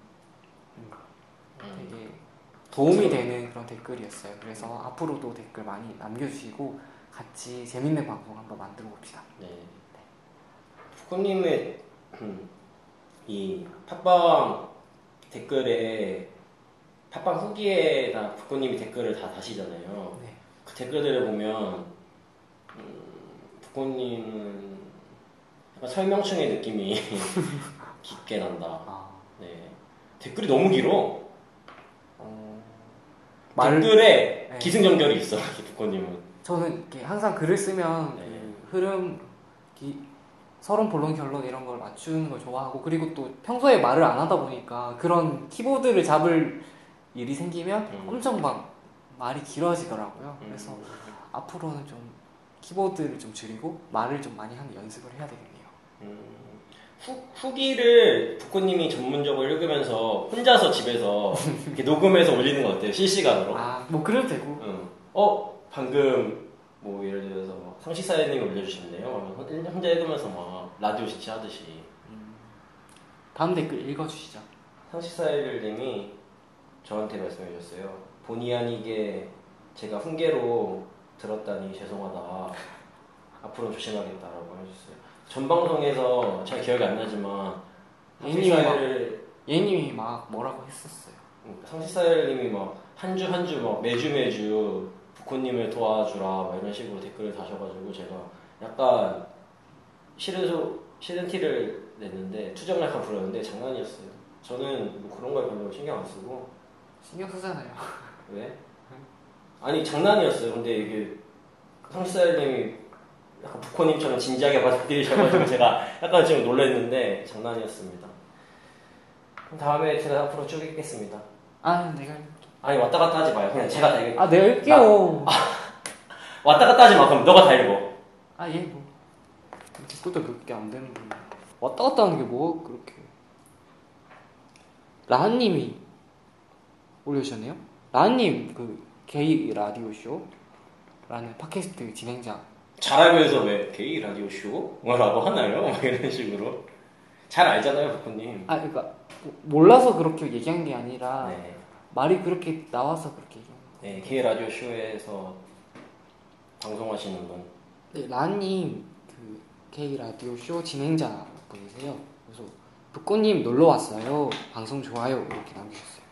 음, 되게 도움이 되는 그런 댓글이었어요. 그래서 앞으로도 댓글 많이 남겨주시고 같이 재밌는 방송 한번 만들어 봅시다. 네. 부코님의 음, 이 팟빵 댓글에 팟빵 후기에다 부코님이 댓글을 다 다시잖아요. 네. 그 댓글들을 보면 음, 부코님은 약간 설명충의 느낌이 깊게 난다. 아, 네. 댓글이 너무 길어. 어, 말 댓글에 네. 기승전결이 있어. 부코님은. 저는 항상 글을 쓰면 네. 그 흐름, 기, 서론, 본론, 결론 이런 걸 맞추는 걸 좋아하고 그리고 또 평소에 말을 안 하다 보니까 그런 키보드를 잡을 일이 생기면 음. 엄청 막 말이 길어지더라고요. 그래서 음. 앞으로는 좀 키보드를 좀 줄이고 말을 좀 많이 하는 연습을 해야 되겠네요. 음, 후, 후기를 북구님이 전문적으로 읽으면서 혼자서 집에서 이렇게 녹음해서 올리는 거 어때요? 실시간으로? 아, 뭐 그래도 되고. 응. 어, 방금 뭐 예를 들어서 뭐 상식사회님이 올려주셨네요. 혼자 읽으면서 막 라디오 진치 하듯이 음, 다음 댓글 읽어주시죠. 상식사회님이 저한테 말씀해 주셨어요. 본의 아니게 제가 훈계로 들었다니 죄송하다. 앞으로 조심하겠다라고 해주셨어요. 전 방송에서 잘 기억이 안 나지만 예님이 상식사회를 예님이 막 뭐라고 했었어요. 상식사회님이 막 한 주 한 주 막 매주 매주 부코님을 도와주라 막 이런 식으로 댓글을 다셔가지고 제가 약간 싫은 소 싫은 티를 냈는데 투정을 약간 부렸는데 장난이었어요. 저는 뭐 그런 걸 별로 신경 안 쓰고 신경 쓰잖아요. 왜? 아니 장난이었어요. 근데 이게 상사님이 약간 부코님처럼 진지하게 받아들이셔가지고 제가 약간 지금 놀랐는데 장난이었습니다. 그럼 다음에 제가 앞으로 쭉 읽겠습니다. 아 내가 아니 왔다 갔다 하지 마요. 그냥 제가 다 읽. 아 내가 읽게요. 왔다 갔다 하지 마. 그럼 너가 다 읽어. 아 예 뭐 댓글도 그렇게 안 되는 거 왔다 갔다 하는 게뭐 그렇게 라한님이 올려주셨네요. 라한님 그 게이 라디오 쇼라는 팟캐스트 진행자 잘 알고 해서 왜 게이 라디오 쇼? 뭐라고 하나요? 막 이런 식으로. 잘 알잖아요, 부코님. 아 그러니까 몰라서 그렇게 얘기한 게 아니라 네. 말이 그렇게 나와서 그렇게 얘기한 네, 게이 라디오 쇼에서 방송하시는 분. 네, 라님 그 K 라디오 쇼 진행자 분이세요. 그래서 북꽃님 놀러 왔어요. 방송 좋아요 이렇게 남기셨어요.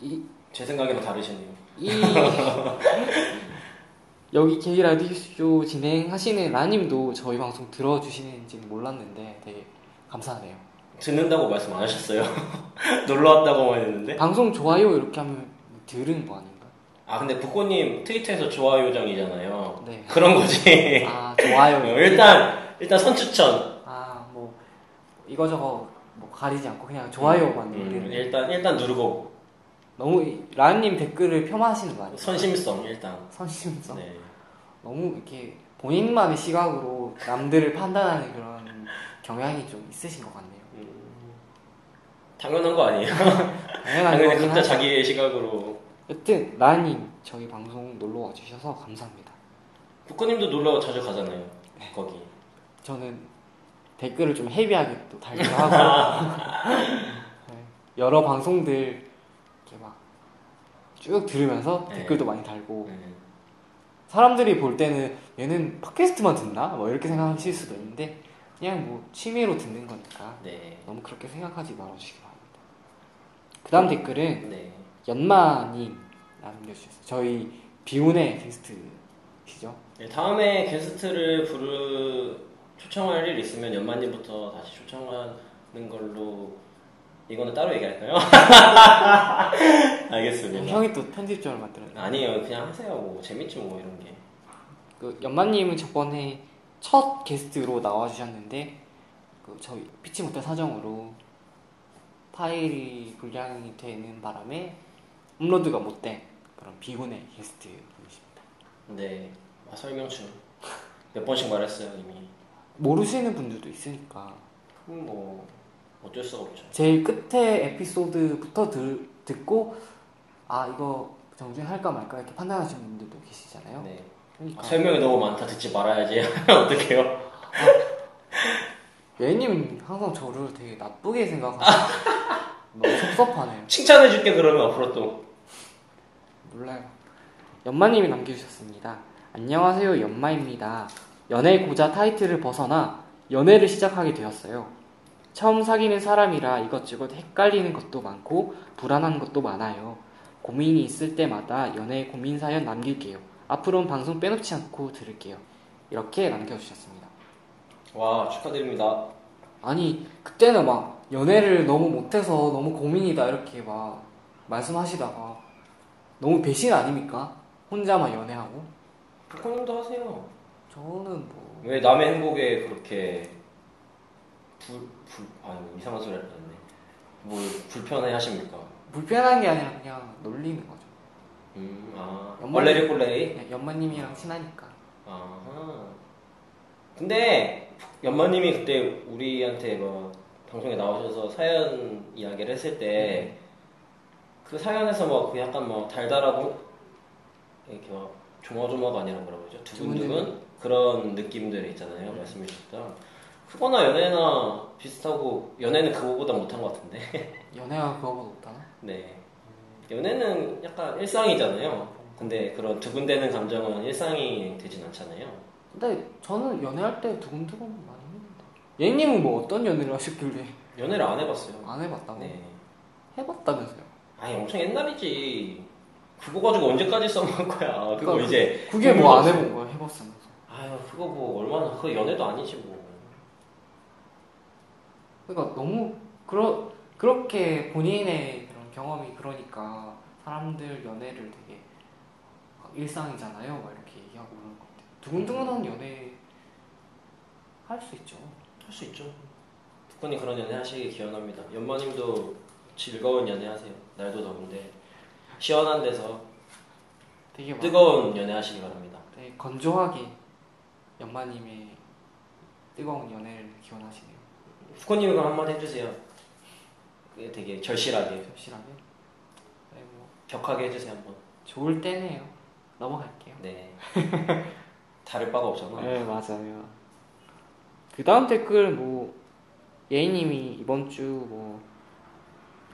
이, 제 생각에는 다르시네요. 이 여기 K 라디오 쇼 진행하시는 라님도 저희 방송 들어주시는지는 몰랐는데 되게 감사하네요. 듣는다고 말씀 안 하셨어요? 놀러 왔다고만 했는데? 방송 좋아요 이렇게 하면 들은 거 아닌가? 아, 근데 부코님 트위터에서 좋아요정이잖아요. 네. 그런 거지. 아 좋아요. 어, 일단, 일단 선추천. 아뭐 이거저거 뭐 가리지 않고 그냥 좋아요만 음, 누르는. 일단, 일단 누르고, 너무 이- 라님 댓글을 폄하하시는 거 아니에요? 선심성, 일단. 선심성. 네. 너무 이렇게 본인만의 시각으로 남들을 판단하는 그런 경향이 좀 있으신 것 같네요. 음, 당연한 거 아니에요? 당연한 당연히 거긴 각자 하죠. 자기의 시각으로. 여튼 라님 저희 방송 놀러 와 주셔서 감사합니다. 부코님도 놀러 자주 가잖아요. 거기. 저는 댓글을 좀 헤비하게 또 달기도 하고 네, 여러 방송들 쭉 들으면서 네. 댓글도 많이 달고 네. 사람들이 볼 때는 얘는 팟캐스트만 듣나? 뭐 이렇게 생각하실 수도 있는데 그냥 뭐 취미로 듣는 거니까 네. 너무 그렇게 생각하지 말아주시기 바랍니다. 그 다음 댓글은 네. 연마님 남겨주셨어요. 저희 비운의 게스트시죠? 네, 다음에 게스트를 부르 초청할 일 있으면 연마님부터 다시 초청하는 걸로 이거는 따로 얘기할까요? 알겠습니다. 형이 또 편집점을 만들었네. 아니에요, 그냥 하세요. 뭐 재밌지 뭐 이런 게. 그 연마님은 저번에 첫 게스트로 나와주셨는데 그 저희 피치 못할 사정으로 파일이 불량이 되는 바람에 업로드가 못된 그런 비운의 게스트 분이십니다. 네, 아, 설명충 몇 번씩 말했어요 이미. 모르시는 분들도 있으니까 그럼 뭐 어쩔 수가 없죠. 제일 끝에 에피소드부터 들, 듣고 아 이거 정주행할까 말까 이렇게 판단하시는 분들도 계시잖아요. 네. 그러니까 아, 설명이 너무 많다 듣지 말아야지. 어떡해요? 예님은 항상 저를 되게 나쁘게 생각하시고 너무 섭섭하네요. 칭찬해줄게 그러면 앞으로 또. 몰라요. 연마님이 남겨주셨습니다. 안녕하세요, 연마입니다. 연애 고자 타이틀을 벗어나 연애를 시작하게 되었어요. 처음 사귀는 사람이라 이것저것 헷갈리는 것도 많고 불안한 것도 많아요. 고민이 있을 때마다 연애 고민 사연 남길게요. 앞으로는 방송 빼놓지 않고 들을게요. 이렇게 남겨주셨습니다. 와 축하드립니다. 아니 그때는 막 연애를 너무 못해서 너무 고민이다 이렇게 막 말씀하시다가 너무 배신 아닙니까? 혼자만 연애하고 부코님도 하세요. 저는 뭐 왜 남의 행복에 그렇게 불, 불, 아 이상한 소리 했네. 뭘 불편해 하십니까? 불편한 게 아니라 그냥 놀리는 거죠. 음, 아, 얼레리 꼴레리? 그냥 연마님이랑 친하니까 아하. 근데, 연마님이 그때 우리한테 뭐, 방송에 나오셔서 사연 이야기를 했을 때, 그 사연에서 뭐, 그 약간 뭐, 달달하고, 이렇게 막, 조마조마가 아니라 뭐라고 그러죠? 두근두근? 그런 느낌들 있잖아요. 말씀해 주셨던. 그거나 연애나 비슷하고, 연애는 그거보다 못한 것 같은데. 연애가 그거보다 못하나? 네. 연애는 약간 일상이잖아요. 근데 그런 두근대는 감정은 일상이 되진 않잖아요. 근데 저는 연애할 때 두근두근 많이 했는데. 예님은 뭐 어떤 연애를 하셨길래 연애를 안 해봤어요. 안 해봤다고? 네. 해봤다면서요? 아니 엄청 옛날이지. 그거 가지고 언제까지 써먹을 거야. 그거 그러니까 이제 그게 뭐 안 해본 거야? 해봤으면서. 아유 그거 뭐 얼마나 그 연애도 아니지 뭐. 그러니까 너무 그러 그렇게 본인의 그런 경험이 그러니까 사람들 연애를 되게 막 일상이잖아요. 막 이렇게 얘기하고 그런 것 같아요. 두근두근한 연애 할 수 있죠. 할 수 있죠. 북한이 그런 연애 하시길 기원합니다. 연마님도 즐거운 연애 하세요. 날도 더운데 시원한 데서 되게 막 뜨거운 연애 하시기 바랍니다. 되게 건조하게 연마님의 뜨거운 연애를 기원하시네요. 후코님이 그럼 한마디 해주세요. 되게 절실하게 절실하게. 네, 뭐 격하게 해주세요 한번. 좋을 때네요. 넘어갈게요. 네. 다를 바가 없잖아. 네 맞아요. 그 다음 댓글 뭐 예인님이 이번 주 뭐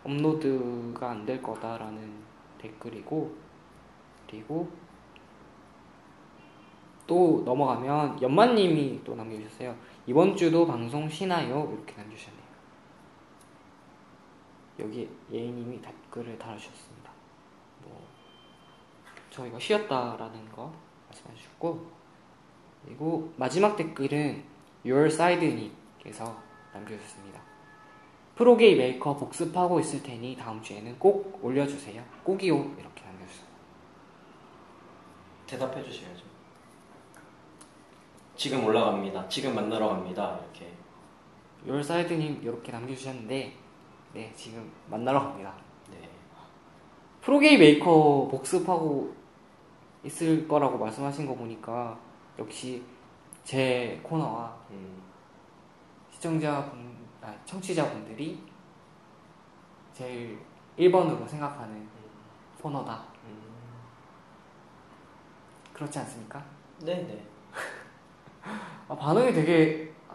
업로드가 안 될 거다라는 댓글이고 그리고 또 넘어가면 연만님이 또 남겨주셨어요. 이번 주도 방송 쉬나요? 이렇게 남겨주셨네요. 여기 예인님이 댓글을 달아주셨습니다. 뭐 저희가 쉬었다라는 거 말씀해 주셨고 그리고 마지막 댓글은 Your Side님께서 남겨주셨습니다. 프로게이 메이커 복습하고 있을 테니 다음 주에는 꼭 올려주세요. 꼭이요 이렇게 남겨주셨어요. 대답해 주셔야죠. 지금 올라갑니다. 지금 만나러 갑니다. 이렇게. Side님 이렇게 남겨주셨는데 네 지금 만나러 갑니다. 네. 프로게이 메이커 복습하고 있을 거라고 말씀하신 거 보니까 역시 제 코너와 음, 시청자분, 아, 청취자분들이 제일 1번으로 생각하는 코너다. 음. 그렇지 않습니까? 네네. 아, 반응이 되게, 아,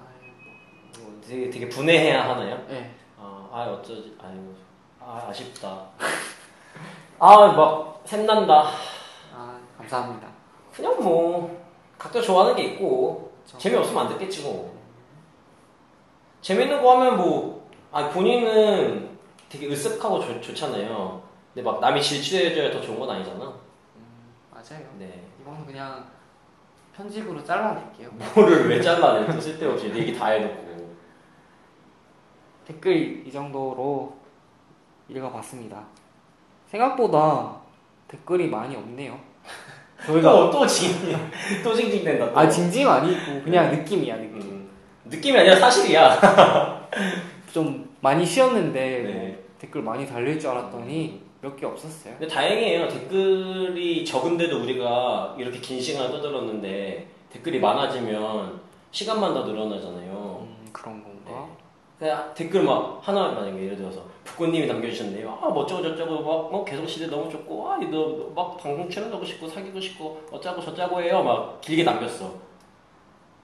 뭐 되게 되게 분해해야 하나요? 네. 아, 아 어쩌지? 아유, 아 아쉽다. 아막 샘난다. 아, 감사합니다. 그냥 뭐 각자 좋아하는 게 있고 저- 재미없으면 안 듣겠지 뭐. 재밌는 거 하면 뭐, 아 본인은 되게 으쓱하고 좋, 좋잖아요. 근데 막 남이 질주해줘야 더 좋은 건 아니잖아. 음, 맞아요. 네. 이거는 그냥 편집으로 잘라낼게요. 뭐를 왜 잘라내? 또 쓸데없이 내 얘기 다 해놓고. 댓글 이 정도로 읽어봤습니다. 생각보다 댓글이 많이 없네요. 저희가 또, 또 징, 또 징징댄다. 또. 아 징징 아니고 그냥 느낌이야 느낌. 음, 느낌이 아니라 사실이야. 좀 많이 쉬었는데 네. 뭐 댓글 많이 달릴 줄 알았더니 몇 개 없었어요. 근데 다행이에요. 댓글이 적은데도 우리가 이렇게 긴 시간을 떠들었는데 댓글이 많아지면 시간만 더 늘어나잖아요. 음, 그런 건가? 그냥 댓글 막 하나 만약에 예를 들어서 북구님이 남겨주셨네요. 아, 뭐 어쩌고 저쩌고 막 어, 계속 시대 너무 좋고 아, 너막 방송 출연하고 싶고 사귀고 싶고 어쩌고 저쩌고 해요. 막 길게 남겼어.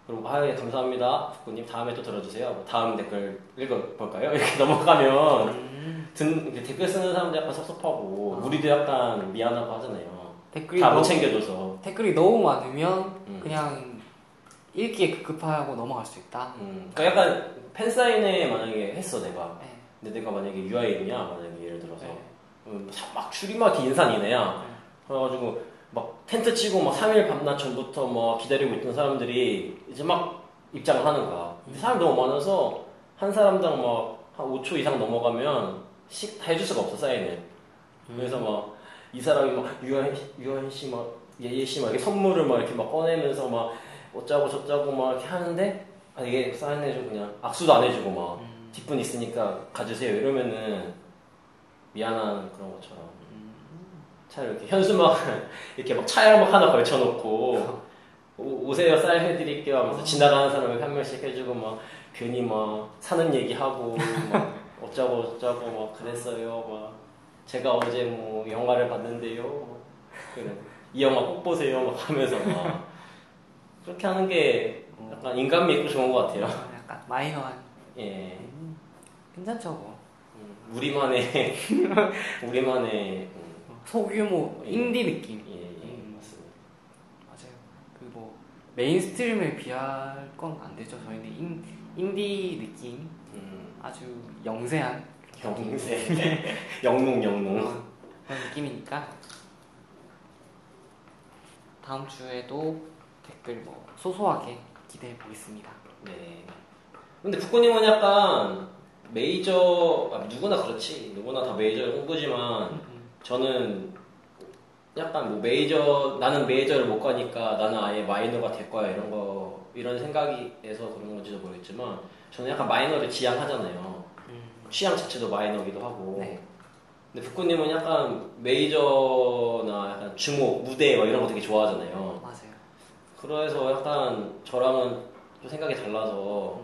그럼 아, 예, 감사합니다. 북구님 다음에 또 들어주세요. 뭐 다음 댓글 읽어볼까요? 이렇게 넘어가면 음, 든, 이렇게 댓글 쓰는 사람도 약간 섭섭하고 아. 우리도 약간 미안하고 하잖아요. 댓글이 다 못 챙겨줘서. 댓글이 너무 많으면 음. 그냥 읽기에 급급하고 넘어갈 수 있다. 음, 그러니까 약간 팬사인회 만약에 했어 내가. 네. 근데 내가 만약에 유아인이야 만약에 예를 들어서 네. 음, 막 줄이막이 인산이네야. 그래가지고 막 텐트 치고 막 3일 밤낮 전부터 막 기다리고 있던 사람들이 이제 막 입장을 하는 거야. 근데 사람이 너무 많아서 한 사람당 막 한 5초 이상 넘어가면 식다 해줄 수가 없어 사인을. 그래서 막 이 사람이 막 유한 유한 씨막 예예 씨막 이렇게 선물을 막 이렇게 막 꺼내면서 막 어쩌고 저쩌고 막 이렇게 하는데 아 이게 사인해주고 그냥. 악수도 안 해주고 막 음, 뒷분 있으니까 가주세요. 이러면은 미안한 그런 것처럼 차라리 이렇게 현수막 이렇게 막 차에 막 하나 걸쳐놓고 오, 오세요 쌀 해드릴게요 하면서 지나가는 사람 이렇게 한 명씩 해주고 막 괜히 막 사는 얘기하고 막 어쩌고 저쩌고 막 그랬어요. 막 제가 어제 뭐 영화를 봤는데요. 그래. 이 영화 꼭 보세요. 막 하면서 막 그렇게 하는 게 약간 인간미 있고 좋은 것 같아요. 약간 마이너한. 예. 음, 괜찮죠 뭐. 음, 우리만의 우리만의 음, 소규모 예. 인디 느낌. 예, 예, 음. 맞습니다. 맞아요. 그 뭐 mainstream에 비할 건 안 되죠. 저희는 인, 인디 느낌 음, 아주 영세한 영세 영농 영농 그런, 그런 느낌이니까 다음 주에도 댓글 뭐 소소하게 기대해 보겠습니다. 네. 근데 북구님은 약간 메이저 아, 누구나 그렇지 누구나 다 메이저 홍보지만 저는 약간 뭐 메이저 나는 메이저를 못 가니까 나는 아예 마이너가 될 거야 이런 거 이런 생각이에서 그런 건지도 모르겠지만 저는 약간 마이너를 지향하잖아요. 취향 자체도 마이너기도 하고. 네. 근데 북구님은 약간 메이저나 약간 주목 무대 막 이런 거 되게 좋아하잖아요. 맞아요. 그래서 약간 저랑은 좀 생각이 달라서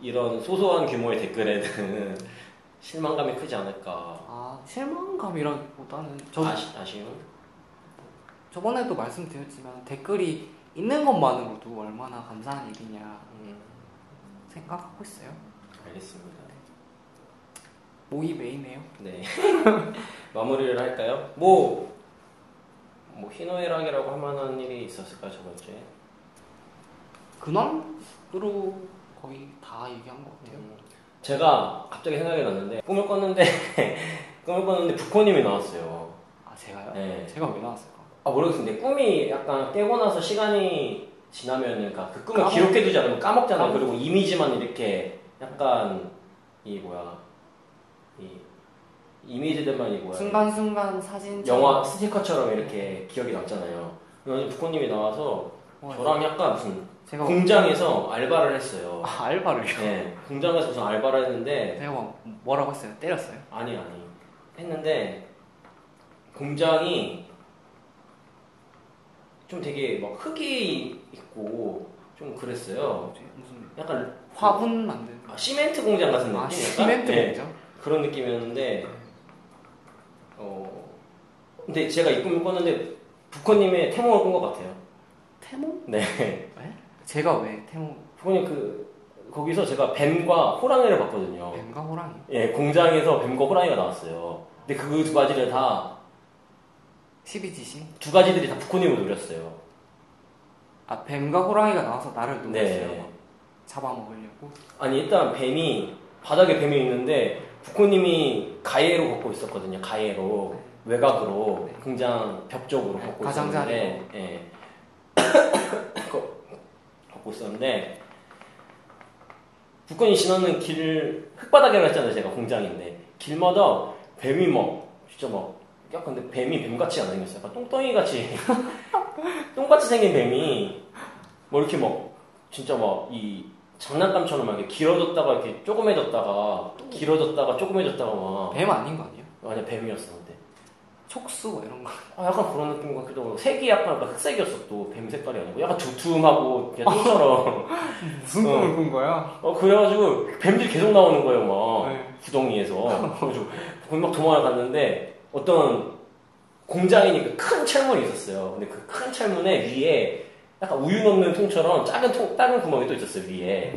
이런 소소한 규모의 댓글에는 실망감이 크지 않을까. 아 실망감이라기 보다는 저 아시, 아쉬움? 저번에도 말씀드렸지만 댓글이 있는 것만으로도 얼마나 감사한 일이냐 음, 생각하고 있어요. 알겠습니다. 모의 메이네요. 네. 마무리를 할까요? 뭐, 뭐, 희노애락이라고 할 만한 일이 있었을까요, 저번 주에? 근황으로 거의 다 얘기한 것 같아요. 음, 제가 갑자기 생각이 났는데, 꿈을 꿨는데, 꿈을 꿨는데 북호님이 나왔어요. 아 제가요? 네. 제가 왜 나왔을까? 아, 모르겠는데, 꿈이 약간 깨고 나서 시간이 지나면은, 그러니까 그 꿈을 까먹- 기록해두지 않으면 까먹잖아요. 까먹- 그리고 이미지만 이렇게 약간, 이 뭐야, 이 이미지들만 이 뭐야. 순간순간 사진 영화 스티커처럼 이렇게 기억이 남잖아요. 그래서 북호님이 나와서 저랑 약간 무슨 제가 공장에서 알바를 했어요. 아, 알바를요? 네, 공장에서 무슨 알바를 했는데 제가 뭐- 뭐라고 했어요? 때렸어요? 아니 아니 했는데 공장이 좀 되게 막 흙이 있고 좀 그랬어요. 뭐지? 무슨 약간 화분 만드는 아, 시멘트 공장 같은 느낌? 아 약간? 시멘트 네, 공장? 그런 느낌이었는데 어 근데 제가 이 꿈을 꿨는데 북호님의 태몽을 꾼 것 같아요. 태몽? 네. 왜? 제가 왜 태몽? 북호님 그 거기서 제가 뱀과 호랑이를 봤거든요. 뱀과 호랑이? 예, 공장에서 뱀과 호랑이가 나왔어요. 근데 그 두 가지를 다, 12지시? 두 가지들이 다 북코님을 노렸어요. 아 뱀과 호랑이가 나와서 나를 노렸어요. 네. 잡아먹으려고? 아니, 일단 뱀이, 바닥에 뱀이 있는데, 북코님이 가해로 걷고 있었거든요. 가해로. 외곽으로. 네. 공장 벽 쪽으로 네, 걷고 가장자리로. 있었는데, 예. 거- 걷고 있었는데, 북권이 지나는 길, 흙바닥이라고 했잖아요. 제가 공장인데. 길마다 뱀이 막, 진짜 막, 약간 근데 뱀이 뱀같이 안 생겼어요. 약간 똥덩이 같이, 똥같이 생긴 뱀이, 뭐 이렇게 막, 진짜 막, 이, 장난감처럼 막 이렇게 길어졌다가 이렇게 조그매졌다가, 길어졌다가 조그매졌다가 막, 뱀 아닌 거 아니에요? 아니야, 뱀이었었는데. 촉수 뭐 이런 거. 아, 약간 그런 느낌 같기도 하고, 색이 약간 흑색이었어, 또. 뱀 색깔이 아니고. 약간 두툼하고, 그냥 똥처럼. 무슨 어. 꿈을 꾼 거야? 어, 그래가지고, 뱀들이 계속 나오는 거예요, 막. 네. 구덩이에서. 그래가지고, 거기 막 도망을 갔는데, 어떤 공장이니까 큰 철문이 있었어요. 근데 그 큰 철문에 위에 약간 우유 넣는 통처럼 작은 통, 작은 구멍이 또 있었어요, 위에.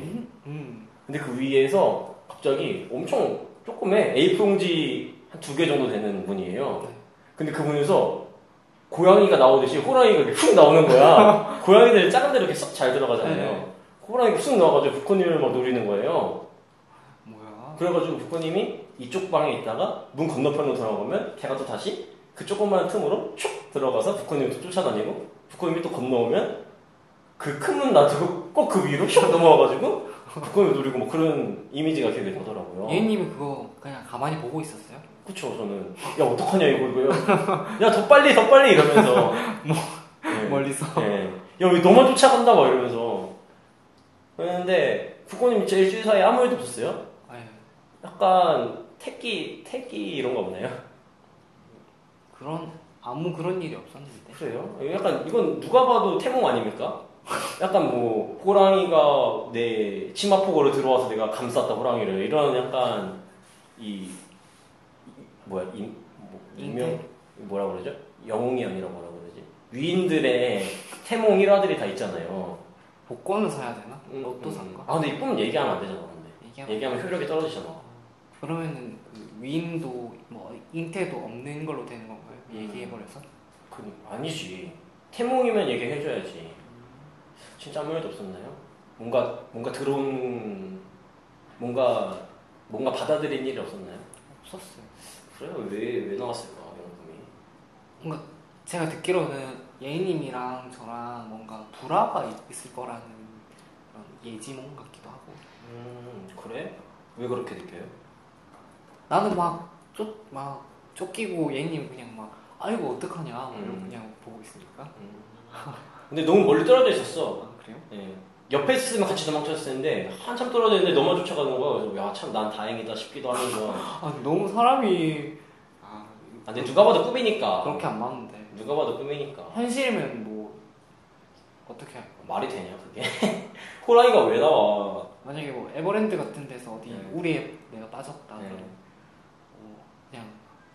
음. 근데 그 위에서 갑자기 엄청 조그매 A4용지 한 두 개 정도 되는 문이에요. 네. 근데 그 문에서 고양이가 나오듯이 호랑이가 이렇게 훅 나오는 거야. 고양이들 작은 데로 이렇게 쏙 잘 들어가잖아요. 네. 호랑이가 쑥 나와가지고 부코님을 막 노리는 거예요. 뭐야? 그래가지고 부코님이 이쪽 방에 있다가 문 건너편으로 돌아가면 걔가 또 다시 그 조그마한 틈으로 쭉 들어가서 부코님을 또 쫓아다니고 부코님이 또 건너오면 그 큰 문 놔두고 꼭 그 위로 슉 넘어와가지고 부코님을 노리고 뭐 그런 이미지가 기억이 나더라고요. 예님이 그거 그냥 가만히 보고 있었어요? 그쵸 저는 야 어떡하냐 이거 이거요. 야 더 빨리 더 빨리 이러면서 네. 멀리서. 네. 야왜 너만 쫓아간다 막 이러면서 그랬는데 부코님이 제 일주일 사이에 아무 일도 없었어요. 약간 택기 택기 이런가 보네요. 그런 아무 그런 일이 없었는데. 그래요? 약간 이건 누가 봐도 태몽 아닙니까? 약간 뭐 호랑이가 내 치마폭으로 들어와서 내가 감쌌다 호랑이를 이런 약간 이, 이- 뭐야 임 뭐, 임명 뭐라 그러죠? 영웅이 아니라 뭐라 그러지? 위인들의 태몽 일화들이 다 있잖아요. 복권을 사야 되나? 음, 로또 음, 산가? 아 근데 이 꿈은 얘기하면 안 되잖아. 근데 얘기하면 얘기하면 효력이 떨어지잖아. 그러면은 그 위인도 뭐 잉태도 없는 걸로 되는 건가요? 음. 얘기해버려서? 그 아니지. 태몽이면 얘기해줘야지. 진짜 아무 일도 없었나요? 뭔가 뭔가 들어온 뭔가 뭔가 받아들인 일이 없었나요? 없었어요. 그래요 왜 왜 나왔을까 연금이? 제가 듣기로는 예인님이랑 저랑 뭔가 불화가 있- 있을 거라는 그런 예지몽 같기도 하고 음 그래? 왜 그렇게 느껴요? 나는 막 쫓 막 쫓기고 예인님 그냥 막 아이고 어떡하냐 막 이러고 음. 그냥 보고 있으니까 음. 근데 너무 멀리 떨어져 있었어. 아 그래요? 예. 옆에 있으면 같이 도망쳤을 텐데 한참 떨어져 있는데 너만 쫓아가는 거야. 그래서 야참 난 다행이다 싶기도 하면서. 아 너무 사람이 아 아, 근데 누가 봐도 꿈이니까. 그렇게 안 맞는데 누가 봐도 꿈이니까. 현실이면 뭐 어떻게 할까? 말이 되냐 그게? 호랑이가 왜 나와? 만약에 뭐 에버랜드 같은 데서 어디 네. 우리에 내가 빠졌다 네. 그러면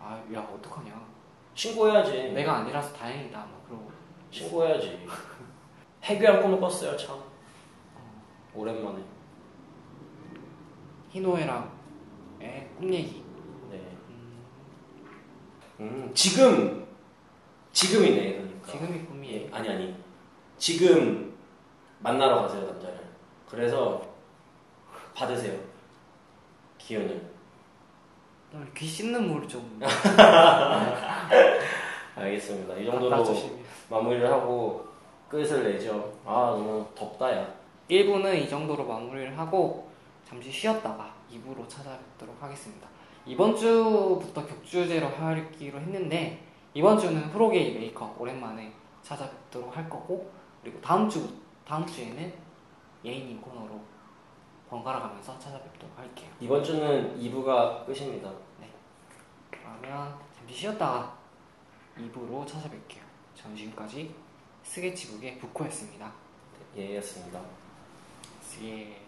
아 야 어떡하냐 신고해야지. 내가 아니라서 다행이다 막 그러고 신고해야지. 해괴한 꿈을 꿨어요 참. 오랜만에. 희노애랑 의 꿈 얘기 네. 음, 음 지금 지금이네 그러니까. 지금이 꿈이에요 예, 아니 아니 지금 만나러 가세요 남자를 그래서 받으세요 기운을 귀 씻는 물 좀. 알겠습니다. 이 정도로 조심히 마무리를 하고 끝을 내죠. 아 너무 덥다 야 1부는 이 정도로 마무리를 하고 잠시 쉬었다가 2부로 찾아뵙도록 하겠습니다. 이번 주부터 격주제로 하기로 했는데 이번 주는 프로게이 메이커 오랜만에 찾아뵙도록 할 거고 그리고 다음 주 다음 주에는 예인님 코너로 번갈아 가면서 찾아뵙도록 할게요. 이번 주는 2부가 끝입니다 그러면 잠시 쉬었다가 2부로 찾아뵐게요. 전 지금까지 스케치북의 부코였습니다. 예였습니다 예.